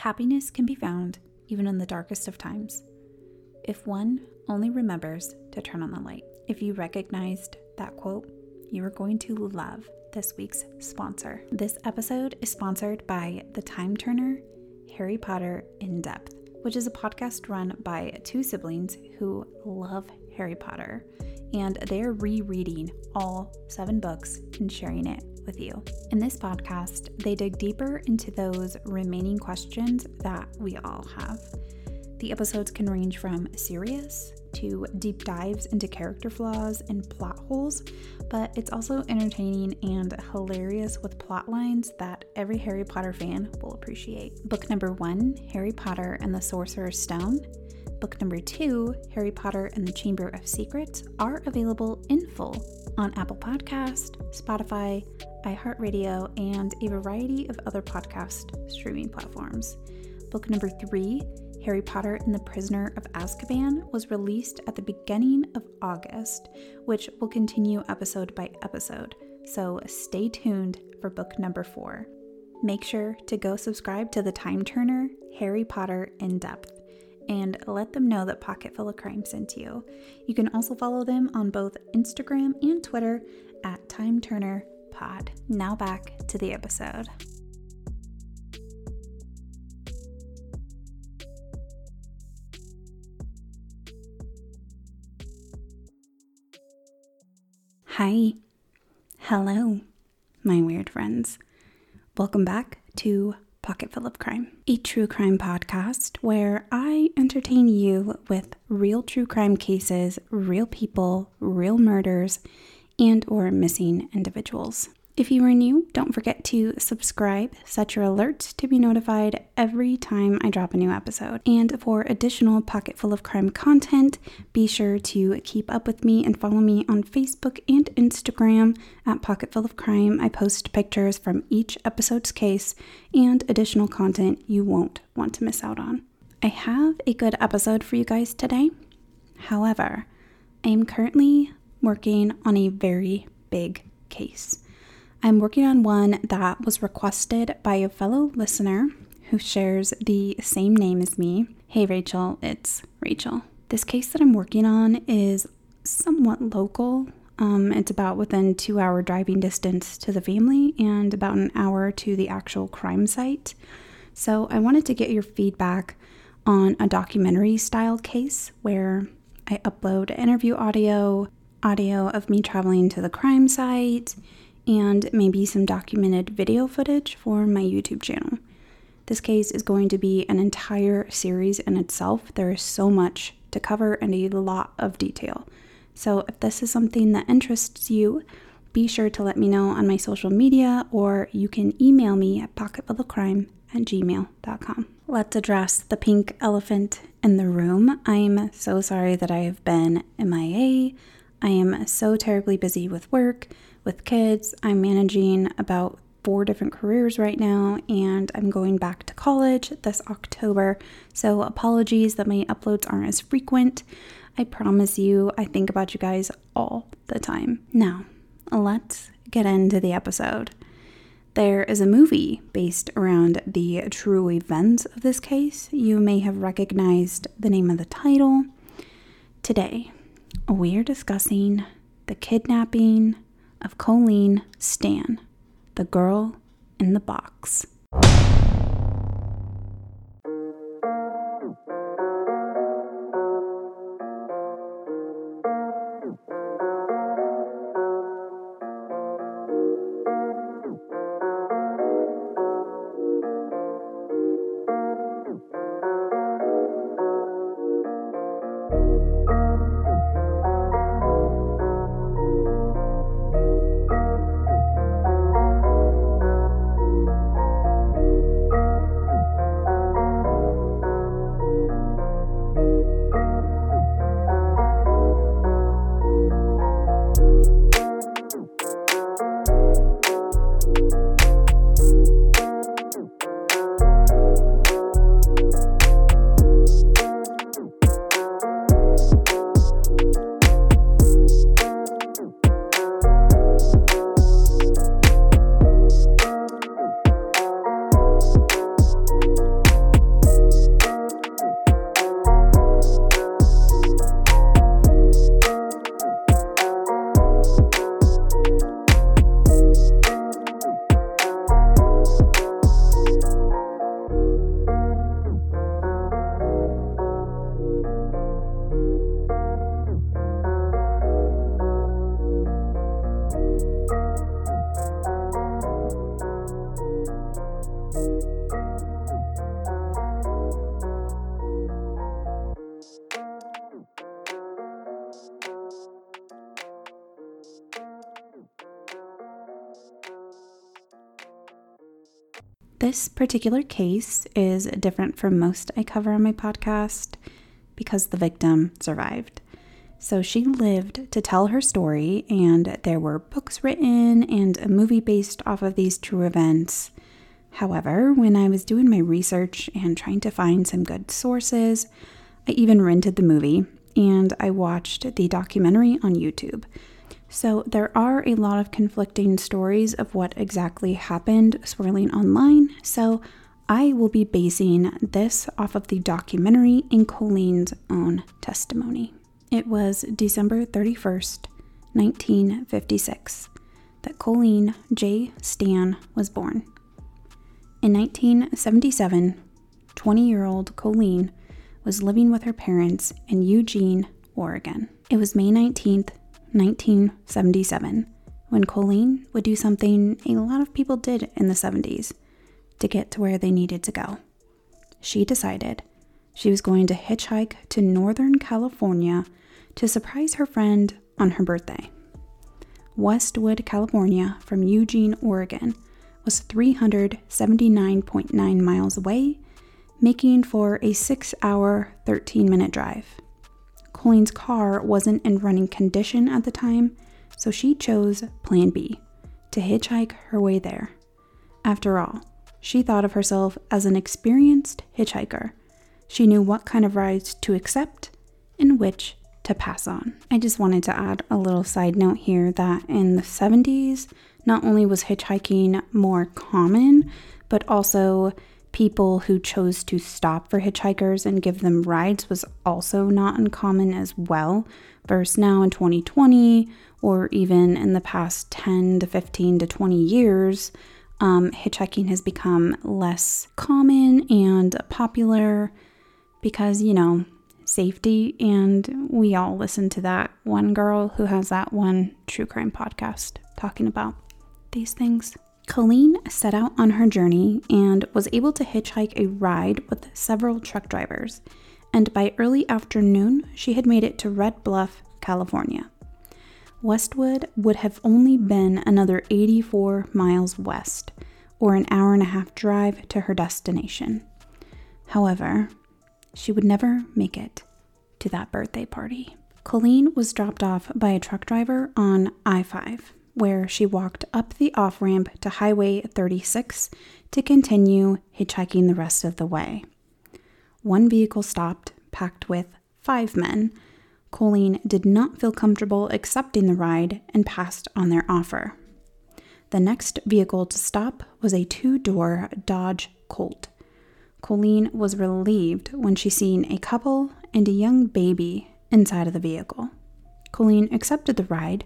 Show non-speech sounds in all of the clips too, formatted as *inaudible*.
Happiness can be found even in the darkest of times if one only remembers to turn on the light. If you recognized that quote, you are going to love this week's sponsor. This episode is sponsored by the Time Turner Harry Potter In Depth, which is a podcast run by two siblings who love Harry Potter and they're rereading all seven books and sharing it with you. In this podcast, they dig deeper into those remaining questions that we all have. The episodes can range from serious to deep dives into character flaws and plot holes, but it's also entertaining and hilarious with plot lines that every Harry Potter fan will appreciate. Book number one Harry Potter and the Sorcerer's Stone. Book number two, Harry Potter and the Chamber of Secrets, are available in full on Apple Podcast, Spotify, iHeartRadio, and a variety of other podcast streaming platforms. Book number three, Harry Potter and the Prisoner of Azkaban, was released at the beginning of August, which will continue episode by episode. So stay tuned for book number four. Make sure to go subscribe to the Time Turner Harry Potter in depth and let them know that Pocketful of Crime sent you. You can also follow them on both Instagram and Twitter at Time Turner Pod. Now back to the episode. Hi. Hello, my weird friends. Welcome back to Pocketful of Crime, a true crime podcast where I entertain you with real true crime cases, real people, real murders, and or missing individuals. If you are new, don't forget to subscribe, set your alerts to be notified every time I drop a new episode. And for additional Pocketful of Crime content, be sure to keep up with me and follow me on Facebook and Instagram at Pocketful of Crime. I post pictures from each episode's case and additional content you won't want to miss out on. I have a good episode for you guys today. However, I am currently working on a very big case. I'm working on one that was requested by a fellow listener who shares the same name as me. Hey, Rachel, it's Rachel. This case that I'm working on is somewhat local. Um, it's about within two hour driving distance to the family and about an hour to the actual crime site. So I wanted to get your feedback on a documentary style case where I upload interview audio, audio of me traveling to the crime site, and maybe some documented video footage for my YouTube channel. This case is going to be an entire series in itself. There is so much to cover and a lot of detail. So, if this is something that interests you, be sure to let me know on my social media or you can email me at pocketfulofcrime at gmail.com. Let's address the pink elephant in the room. I'm so sorry that I have been MIA. I am so terribly busy with work with kids. I'm managing about four different careers right now, and I'm going back to college this October. So, apologies that my uploads aren't as frequent. I promise you, I think about you guys all the time. Now, let's get into the episode. There is a movie based around the true events of this case. You may have recognized the name of the title. Today, we are discussing the kidnapping of Colleen Stan, the girl in the box. This particular case is different from most I cover on my podcast because the victim survived. So she lived to tell her story, and there were books written and a movie based off of these true events. However, when I was doing my research and trying to find some good sources, I even rented the movie and I watched the documentary on YouTube. So there are a lot of conflicting stories of what exactly happened swirling online. So I will be basing this off of the documentary and Colleen's own testimony. It was December 31st, 1956, that Colleen J. Stan was born. In 1977, 20 year old Colleen was living with her parents in Eugene, Oregon. It was May 19th, 1977, when Colleen would do something a lot of people did in the 70s to get to where they needed to go. She decided she was going to hitchhike to Northern California to surprise her friend on her birthday. Westwood, California, from Eugene, Oregon, was 379.9 miles away, making for a 6 hour, 13 minute drive. Colleen's car wasn't in running condition at the time, so she chose Plan B to hitchhike her way there. After all, she thought of herself as an experienced hitchhiker. She knew what kind of rides to accept and which to pass on. I just wanted to add a little side note here that in the 70s, not only was hitchhiking more common, but also people who chose to stop for hitchhikers and give them rides was also not uncommon as well. Versus now in 2020, or even in the past 10 to 15 to 20 years, um, hitchhiking has become less common and popular because, you know, safety. And we all listen to that one girl who has that one true crime podcast talking about these things. Colleen set out on her journey and was able to hitchhike a ride with several truck drivers. And by early afternoon, she had made it to Red Bluff, California. Westwood would have only been another 84 miles west, or an hour and a half drive to her destination. However, she would never make it to that birthday party. Colleen was dropped off by a truck driver on I 5, where she walked up the off ramp to Highway 36 to continue hitchhiking the rest of the way. One vehicle stopped, packed with five men. Colleen did not feel comfortable accepting the ride and passed on their offer. The next vehicle to stop was a two door Dodge Colt. Colleen was relieved when she seen a couple and a young baby inside of the vehicle. Colleen accepted the ride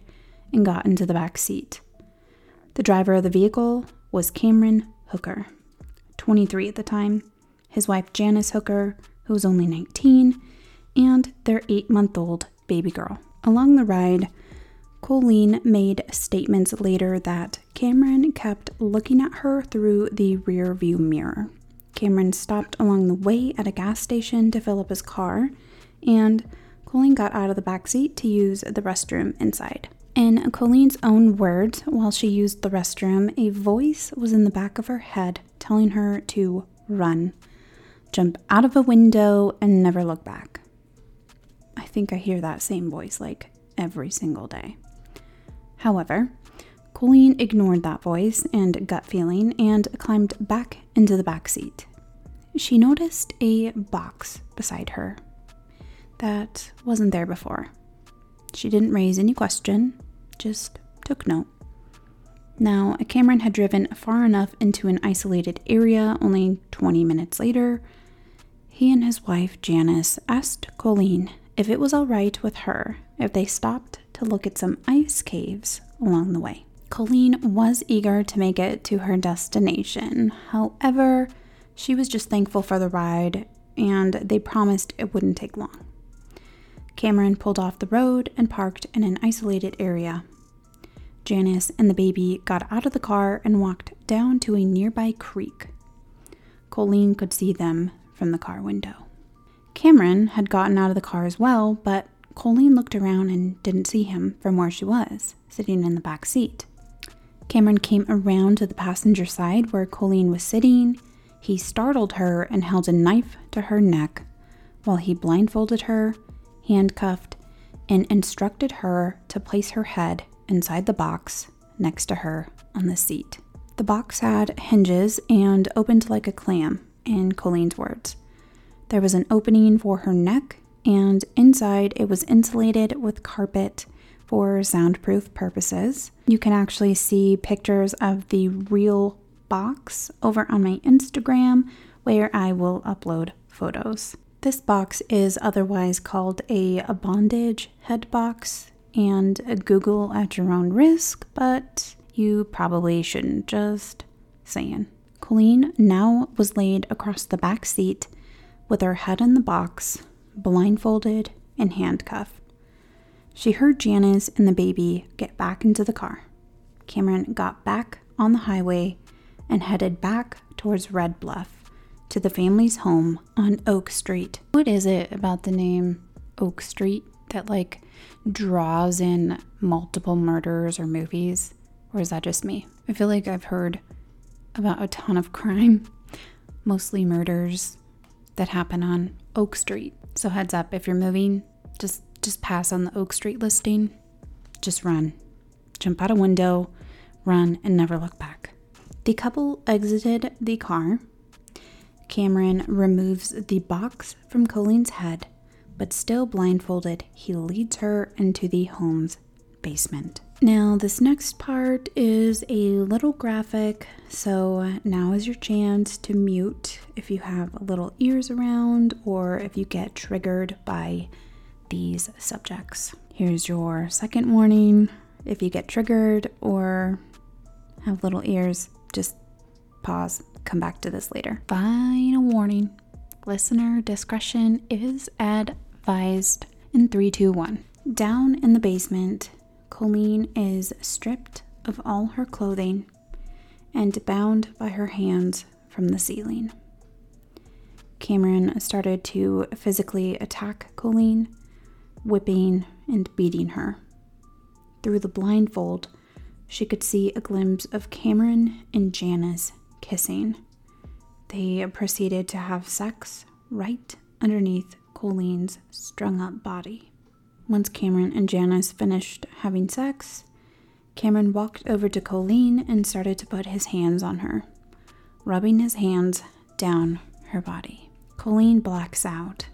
and got into the back seat. The driver of the vehicle was Cameron Hooker, 23 at the time, his wife Janice Hooker, who was only 19, and their eight month old baby girl. Along the ride, Colleen made statements later that Cameron kept looking at her through the rear view mirror. Cameron stopped along the way at a gas station to fill up his car, and Colleen got out of the back seat to use the restroom inside. In Colleen's own words, while she used the restroom, a voice was in the back of her head telling her to run, jump out of a window, and never look back. I think I hear that same voice like every single day. However, Colleen ignored that voice and gut feeling and climbed back into the back seat. She noticed a box beside her that wasn't there before. She didn't raise any question, just took note. Now, Cameron had driven far enough into an isolated area only 20 minutes later. He and his wife, Janice, asked Colleen if it was all right with her if they stopped to look at some ice caves along the way. Colleen was eager to make it to her destination. However, she was just thankful for the ride and they promised it wouldn't take long. Cameron pulled off the road and parked in an isolated area. Janice and the baby got out of the car and walked down to a nearby creek. Colleen could see them from the car window. Cameron had gotten out of the car as well, but Colleen looked around and didn't see him from where she was, sitting in the back seat. Cameron came around to the passenger side where Colleen was sitting. He startled her and held a knife to her neck while he blindfolded her, handcuffed, and instructed her to place her head inside the box next to her on the seat. The box had hinges and opened like a clam, in Colleen's words. There was an opening for her neck, and inside it was insulated with carpet for soundproof purposes. You can actually see pictures of the real box over on my Instagram where I will upload photos. This box is otherwise called a, bondage head box and Google at your own risk, but you probably shouldn't, just saying. Colleen now was laid across the back seat with her head in the box, blindfolded and handcuffed. She heard Janice and the baby get back into the car. Cameron got back on the highway and headed back towards Red Bluff to the family's home on Oak Street. What is it about the name Oak Street that like draws in multiple murders or movies? Or is that just me? I feel like I've heard about a ton of crime, *laughs* mostly murders that happen on Oak Street. So heads up if you're moving, just just pass on the Oak Street listing. Just run. Jump out a window, run and never look back. The couple exited the car. Cameron removes the box from Colleen's head, but still blindfolded, he leads her into the home's basement. Now, this next part is a little graphic, so now is your chance to mute if you have little ears around or if you get triggered by these subjects. Here's your second warning. If you get triggered or have little ears, just pause, come back to this later. Final warning listener discretion is advised in 321. Down in the basement, Colleen is stripped of all her clothing and bound by her hands from the ceiling. Cameron started to physically attack Colleen, whipping and beating her. Through the blindfold, she could see a glimpse of Cameron and Janice kissing. They proceeded to have sex right underneath Colleen's strung up body. Once Cameron and Janice finished having sex, Cameron walked over to Colleen and started to put his hands on her, rubbing his hands down her body. Colleen blacks out,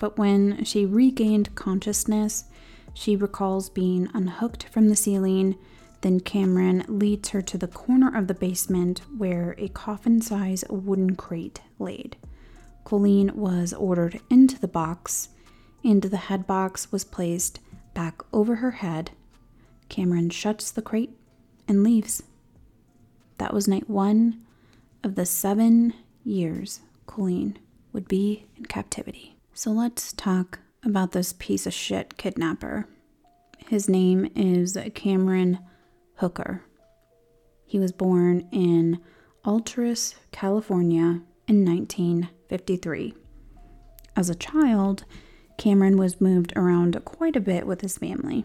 but when she regained consciousness, she recalls being unhooked from the ceiling. Then Cameron leads her to the corner of the basement where a coffin size wooden crate laid. Colleen was ordered into the box and the head box was placed back over her head. Cameron shuts the crate and leaves. That was night one of the seven years Colleen would be in captivity. So let's talk about this piece of shit kidnapper. His name is Cameron Hooker. He was born in Alturas, California in 1953. As a child, Cameron was moved around quite a bit with his family.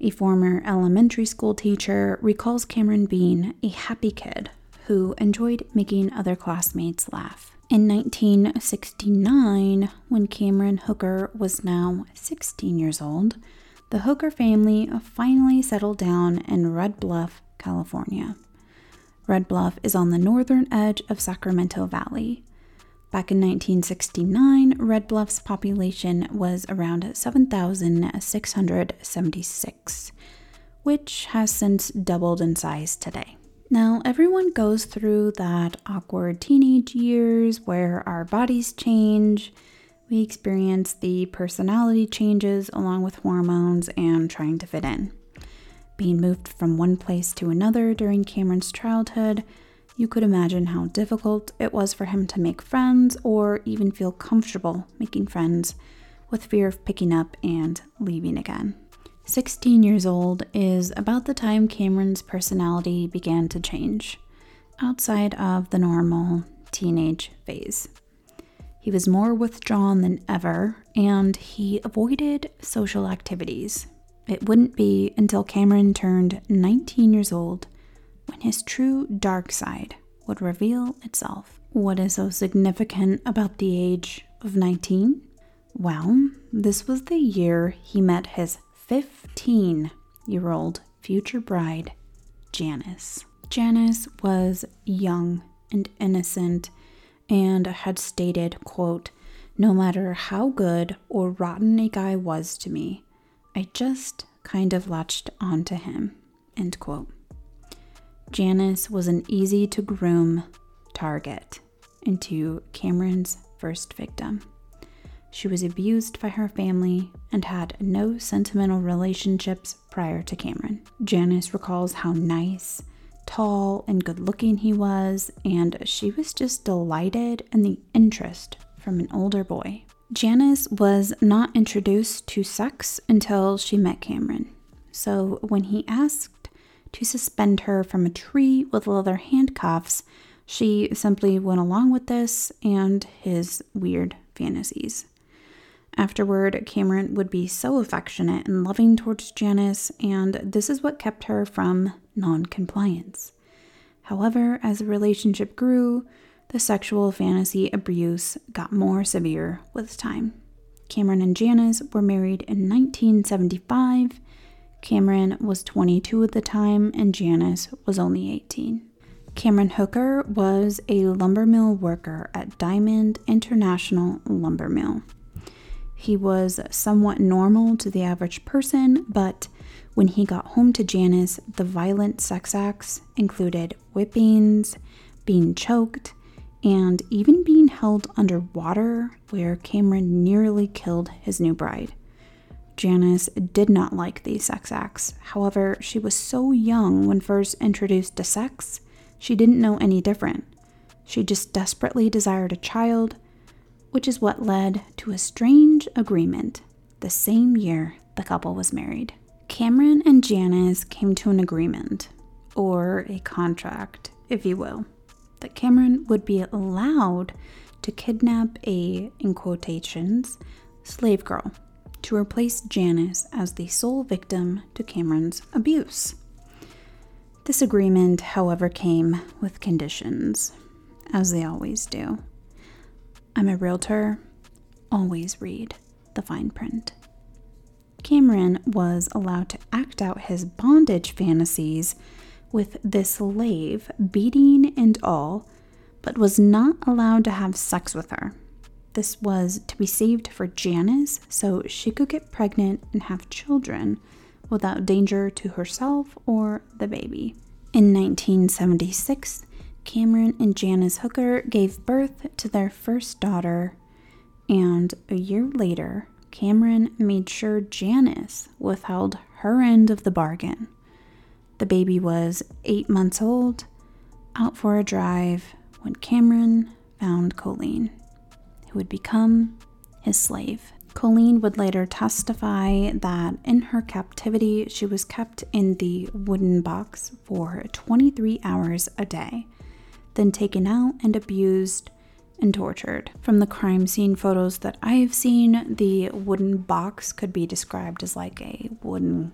A former elementary school teacher recalls Cameron being a happy kid who enjoyed making other classmates laugh. In 1969, when Cameron Hooker was now 16 years old, the Hooker family finally settled down in Red Bluff, California. Red Bluff is on the northern edge of Sacramento Valley, Back in 1969, Red Bluff's population was around 7,676, which has since doubled in size today. Now, everyone goes through that awkward teenage years where our bodies change. We experience the personality changes along with hormones and trying to fit in. Being moved from one place to another during Cameron's childhood you could imagine how difficult it was for him to make friends or even feel comfortable making friends with fear of picking up and leaving again. 16 years old is about the time Cameron's personality began to change, outside of the normal teenage phase. He was more withdrawn than ever, and he avoided social activities. It wouldn't be until Cameron turned 19 years old his true dark side would reveal itself. What is so significant about the age of 19? Well, this was the year he met his 15 year old future bride, Janice. Janice was young and innocent and had stated, quote, no matter how good or rotten a guy was to me, I just kind of latched onto him, end quote. Janice was an easy to groom target into Cameron's first victim. She was abused by her family and had no sentimental relationships prior to Cameron. Janice recalls how nice, tall, and good looking he was, and she was just delighted in the interest from an older boy. Janice was not introduced to sex until she met Cameron. So when he asked to suspend her from a tree with leather handcuffs, she simply went along with this and his weird fantasies. Afterward, Cameron would be so affectionate and loving towards Janice, and this is what kept her from non compliance. However, as the relationship grew, the sexual fantasy abuse got more severe with time. Cameron and Janice were married in 1975. Cameron was 22 at the time, and Janice was only 18. Cameron Hooker was a lumber mill worker at Diamond International Lumber Mill. He was somewhat normal to the average person, but when he got home to Janice, the violent sex acts included whippings, being choked, and even being held underwater, where Cameron nearly killed his new bride. Janice did not like these sex acts. However, she was so young when first introduced to sex, she didn't know any different. She just desperately desired a child which is what led to a strange agreement the same year the couple was married. Cameron and Janice came to an agreement, or a contract, if you will, that Cameron would be allowed to kidnap a, in quotations, slave girl to replace Janice as the sole victim to Cameron's abuse. This agreement, however, came with conditions, as they always do. I'm a realtor. Always read the fine print. Cameron was allowed to act out his bondage fantasies with this slave, beating and all, but was not allowed to have sex with her. This was to be saved for Janice so she could get pregnant and have children without danger to herself or the baby. In 1976, Cameron and Janice Hooker gave birth to their first daughter, and a year later, Cameron made sure Janice withheld her end of the bargain. The baby was eight months old, out for a drive, when Cameron found Colleen, who would become his slave. Colleen would later testify that in her captivity, she was kept in the wooden box for 23 hours a day then taken out and abused and tortured. From the crime scene photos that I have seen, the wooden box could be described as like a wooden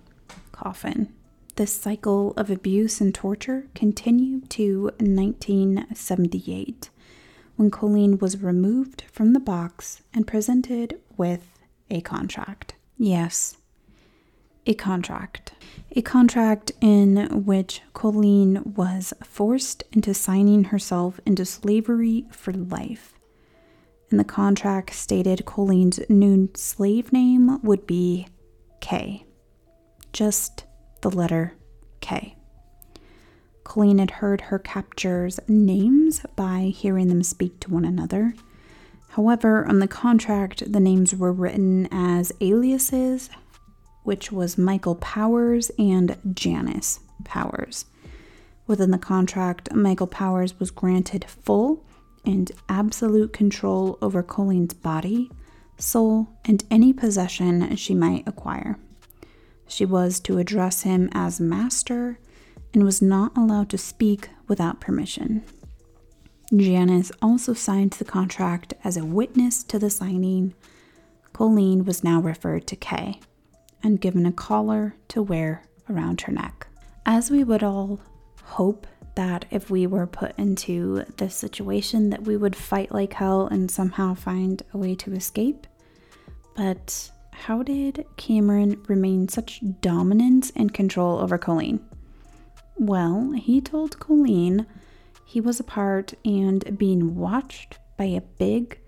coffin. This cycle of abuse and torture continued to 1978 when Colleen was removed from the box and presented with a contract. Yes, a contract. A contract in which Colleen was forced into signing herself into slavery for life. And the contract stated Colleen's new slave name would be K. Just the letter K. Colleen had heard her captors' names by hearing them speak to one another. However, on the contract, the names were written as aliases which was Michael Powers and Janice Powers. Within the contract, Michael Powers was granted full and absolute control over Colleen's body, soul, and any possession she might acquire. She was to address him as master and was not allowed to speak without permission. Janice also signed the contract as a witness to the signing. Colleen was now referred to Kay and given a collar to wear around her neck. As we would all hope that if we were put into this situation that we would fight like hell and somehow find a way to escape. But how did Cameron remain such dominance and control over Colleen? Well, he told Colleen he was a part and being watched by a big,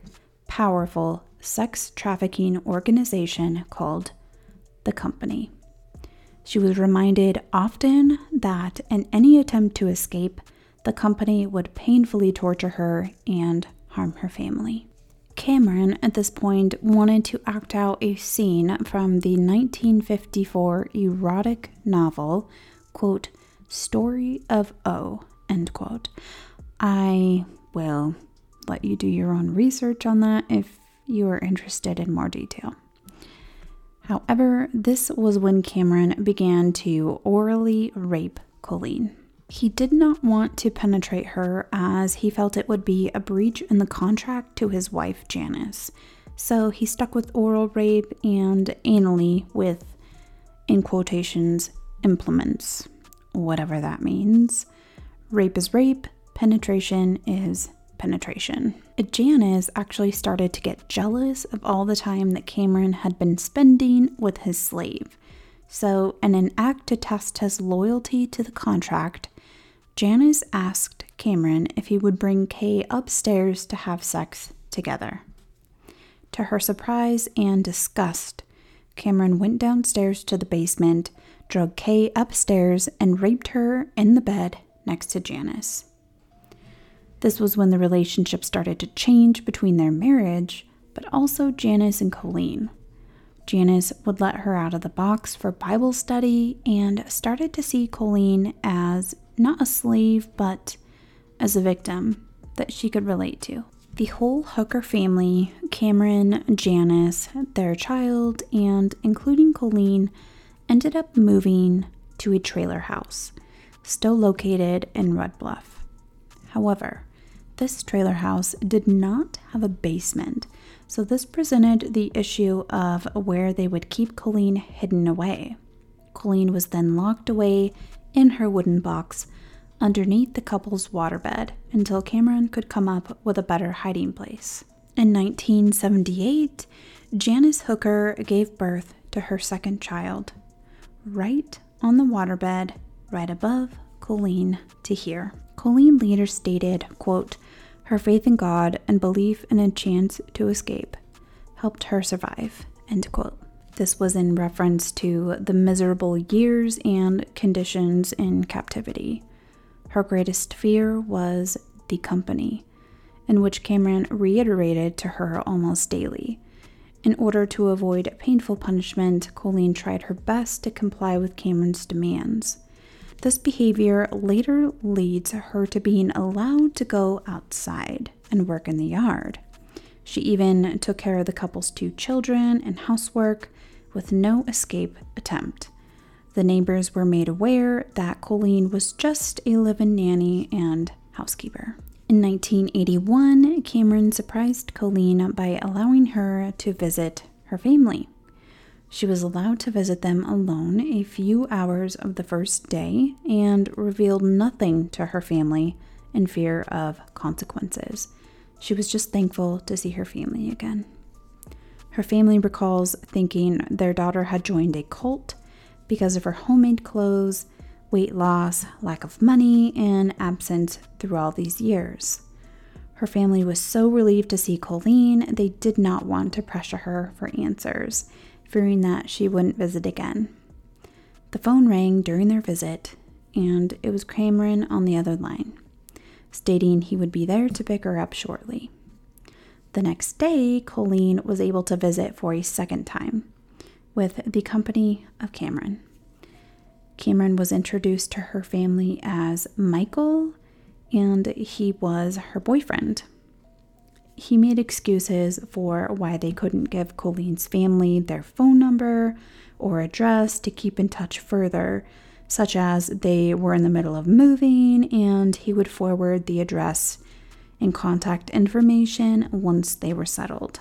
powerful sex trafficking organization called The Company. She was reminded often that in any attempt to escape, the company would painfully torture her and harm her family. Cameron, at this point, wanted to act out a scene from the 1954 erotic novel, quote, Story of O, end quote. I will let you do your own research on that if you are interested in more detail. However, this was when Cameron began to orally rape Colleen. He did not want to penetrate her as he felt it would be a breach in the contract to his wife Janice. So he stuck with oral rape and anally with, in quotations, implements, whatever that means. Rape is rape, penetration is penetration. Janice actually started to get jealous of all the time that Cameron had been spending with his slave. So, in an act to test his loyalty to the contract, Janice asked Cameron if he would bring Kay upstairs to have sex together. To her surprise and disgust, Cameron went downstairs to the basement, drug Kay upstairs, and raped her in the bed next to Janice. This was when the relationship started to change between their marriage, but also Janice and Colleen. Janice would let her out of the box for Bible study and started to see Colleen as not a slave, but as a victim that she could relate to. The whole Hooker family, Cameron, Janice, their child, and including Colleen, ended up moving to a trailer house, still located in Red Bluff. However, this trailer house did not have a basement, so this presented the issue of where they would keep Colleen hidden away. Colleen was then locked away in her wooden box underneath the couple's waterbed until Cameron could come up with a better hiding place. In 1978, Janice Hooker gave birth to her second child, right on the waterbed, right above Colleen to hear. Colleen later stated, quote, her faith in God and belief in a chance to escape helped her survive. End quote. This was in reference to the miserable years and conditions in captivity. Her greatest fear was the company, in which Cameron reiterated to her almost daily. In order to avoid painful punishment, Colleen tried her best to comply with Cameron's demands. This behavior later leads her to being allowed to go outside and work in the yard. She even took care of the couple's two children and housework with no escape attempt. The neighbors were made aware that Colleen was just a live in nanny and housekeeper. In 1981, Cameron surprised Colleen by allowing her to visit her family. She was allowed to visit them alone a few hours of the first day and revealed nothing to her family in fear of consequences. She was just thankful to see her family again. Her family recalls thinking their daughter had joined a cult because of her homemade clothes, weight loss, lack of money, and absence through all these years. Her family was so relieved to see Colleen, they did not want to pressure her for answers fearing that she wouldn't visit again. The phone rang during their visit, and it was Cameron on the other line, stating he would be there to pick her up shortly. The next day, Colleen was able to visit for a second time with the company of Cameron. Cameron was introduced to her family as Michael, and he was her boyfriend he made excuses for why they couldn't give Colleen's family their phone number or address to keep in touch further, such as they were in the middle of moving and he would forward the address and contact information once they were settled.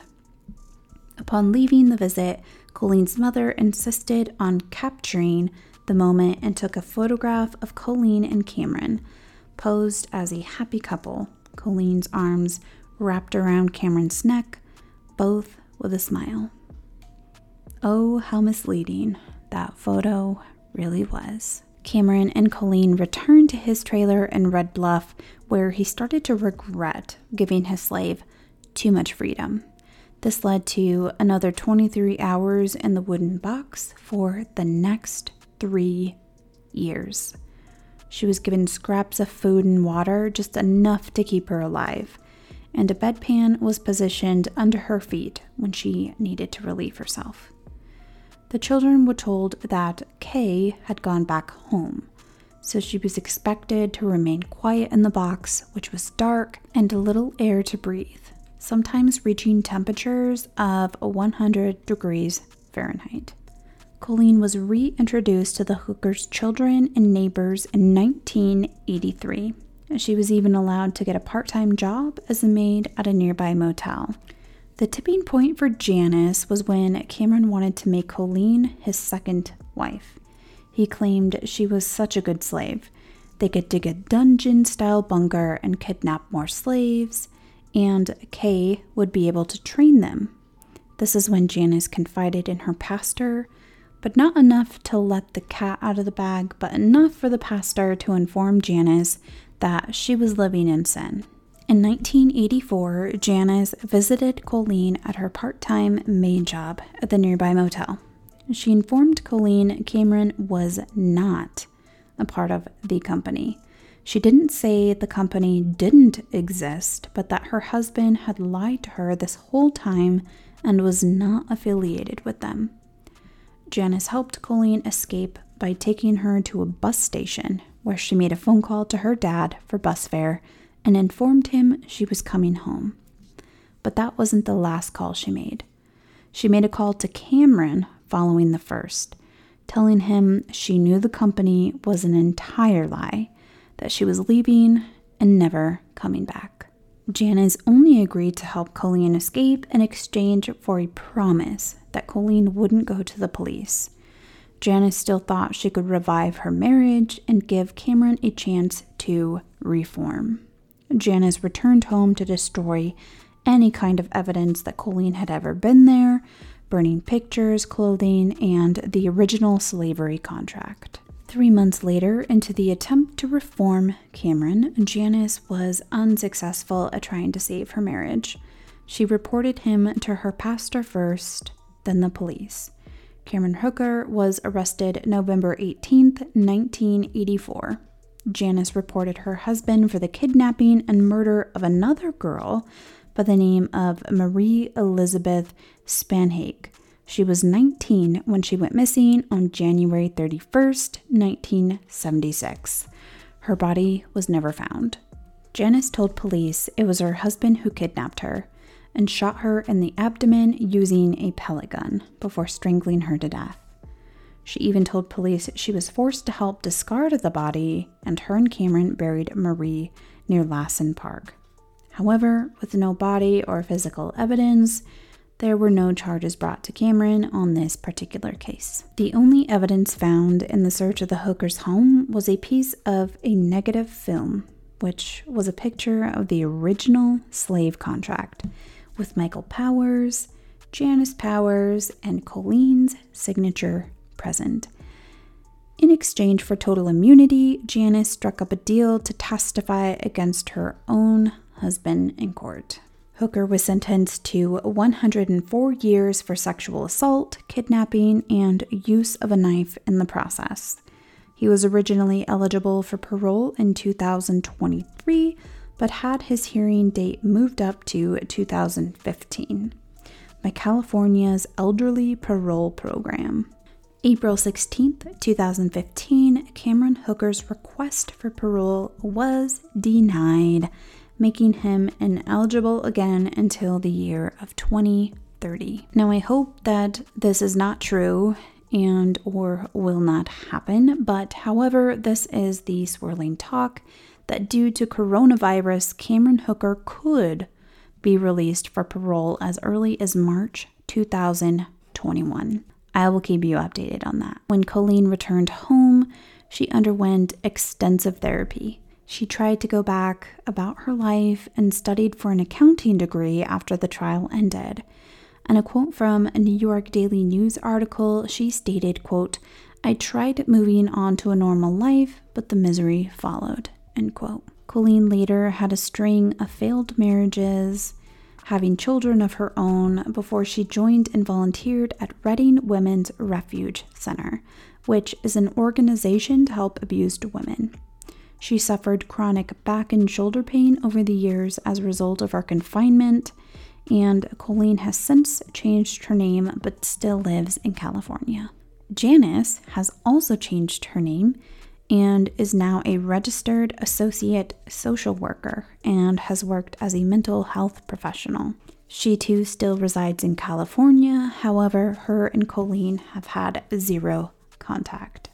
Upon leaving the visit, Colleen's mother insisted on capturing the moment and took a photograph of Colleen and Cameron, posed as a happy couple, Colleen's arms wrapped around Cameron's neck, both with a smile. Oh, how misleading that photo really was. Cameron and Colleen returned to his trailer in Red Bluff, where he started to regret giving his slave too much freedom. This led to another 23 hours in the wooden box for the next three years. She was given scraps of food and water, just enough to keep her alive, and a bedpan was positioned under her feet when she needed to relieve herself. The children were told that Kay had gone back home, so she was expected to remain quiet in the box, which was dark and little air to breathe, sometimes reaching temperatures of 100 degrees Fahrenheit. Colleen was reintroduced to the hooker's children and neighbors in 1983. She was even allowed to get a part time job as a maid at a nearby motel. The tipping point for Janice was when Cameron wanted to make Colleen his second wife. He claimed she was such a good slave. They could dig a dungeon style bunker and kidnap more slaves, and Kay would be able to train them. This is when Janice confided in her pastor, but not enough to let the cat out of the bag, but enough for the pastor to inform Janice that she was living in sin. In 1984, Janice visited Colleen at her part time maid job at the nearby motel. She informed Colleen Cameron was not a part of the company. She didn't say the company didn't exist, but that her husband had lied to her this whole time and was not affiliated with them. Janice helped Colleen escape by taking her to a bus station where she made a phone call to her dad for bus fare and informed him she was coming home. But that wasn't the last call she made. She made a call to Cameron following the first, telling him she knew the company was an entire lie, that she was leaving and never coming back. Janice only agreed to help Colleen escape in exchange for a promise that Colleen wouldn't go to the police. Janice still thought she could revive her marriage and give Cameron a chance to reform. Janice returned home to destroy any kind of evidence that Colleen had ever been there, burning pictures, clothing, and the original slavery contract. Three months later, into the attempt to reform Cameron, Janice was unsuccessful at trying to save her marriage. She reported him to her pastor first, then the police. Cameron Hooker was arrested November 18, 1984. Janice reported her husband for the kidnapping and murder of another girl by the name of Marie Elizabeth Spannhake. She was 19 when she went missing on January 31st, 1976. Her body was never found. Janice told police it was her husband who kidnapped her and shot her in the abdomen using a pellet gun before strangling her to death. She even told police she was forced to help discard the body, and her and Cameron buried Marie near Lassen Park. However, with no body or physical evidence, there were no charges brought to Cameron on this particular case. The only evidence found in the search of the hooker's home was a piece of a negative film, which was a picture of the original slave contract with Michael Powers, Janice Powers, and Colleen's signature present. In exchange for total immunity, Janice struck up a deal to testify against her own husband in court. Hooker was sentenced to 104 years for sexual assault, kidnapping, and use of a knife in the process. He was originally eligible for parole in 2023, but had his hearing date moved up to 2015 by California's Elderly Parole Program. April 16, 2015, Cameron Hooker's request for parole was denied, making him ineligible again until the year of 2030. Now, I hope that this is not true and or will not happen, but however, this is the swirling talk that due to coronavirus, Cameron Hooker could be released for parole as early as March 2021. I will keep you updated on that. When Colleen returned home, she underwent extensive therapy. She tried to go back about her life and studied for an accounting degree after the trial ended. And a quote from a New York Daily News article, she stated, quote, I tried moving on to a normal life, but the misery followed, end quote. Colleen later had a string of failed marriages, having children of her own before she joined and volunteered at Redding Women's Refuge Center, which is an organization to help abused women. She suffered chronic back and shoulder pain over the years as a result of her confinement, and Colleen has since changed her name but still lives in California. Janice has also changed her name and is now a registered associate social worker and has worked as a mental health professional. She too still resides in California, however, her and Colleen have had zero contact.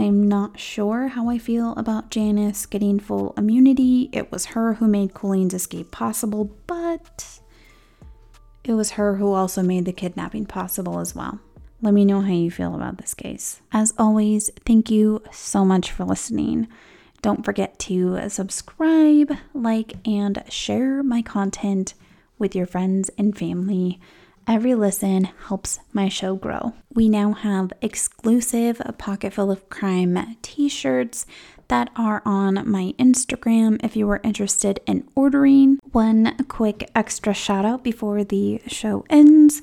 I'm not sure how I feel about Janice getting full immunity. It was her who made Colleen's escape possible, but it was her who also made the kidnapping possible as well. Let me know how you feel about this case. As always, thank you so much for listening. Don't forget to subscribe, like, and share my content with your friends and family. Every listen helps my show grow. We now have exclusive Pocket Full of Crime t shirts that are on my Instagram if you are interested in ordering. One quick extra shout out before the show ends.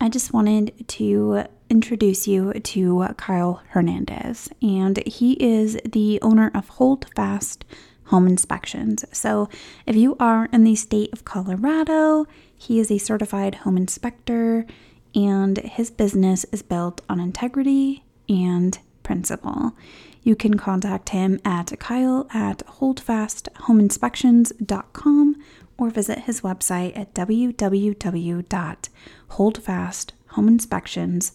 I just wanted to introduce you to Kyle Hernandez, and he is the owner of Hold Fast Home Inspections. So, if you are in the state of Colorado, he is a certified home inspector, and his business is built on integrity and principle. You can contact him at Kyle at holdfasthomeinspections.com or visit his website at www.holdfasthomeinspections.com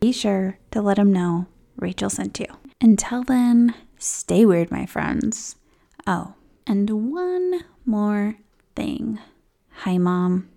be sure to let him know Rachel sent you. Until then, stay weird, my friends. Oh, and one more thing. Hi, Mom.